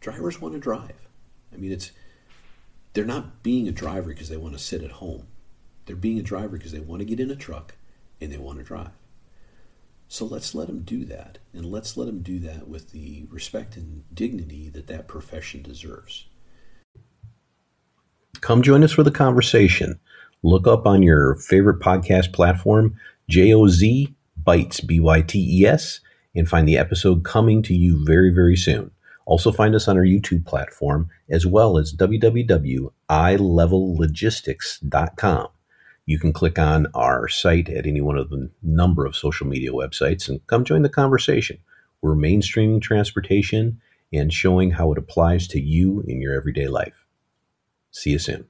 Drivers want to drive. I mean, it's they're not being a driver because they want to sit at home. They're being a driver because they want to get in a truck and they want to drive. So let's let them do that, and let's let them do that with the respect and dignity that that profession deserves. Come join us for the conversation. Look up on your favorite podcast platform, JOZ Bytes, B Y T E S, and find the episode coming to you very, very soon. Also, find us on our YouTube platform as well as www.ilevellogistics.com. You can click on our site at any one of the number of social media websites and come join the conversation. We're mainstreaming transportation and showing how it applies to you in your everyday life. See you soon.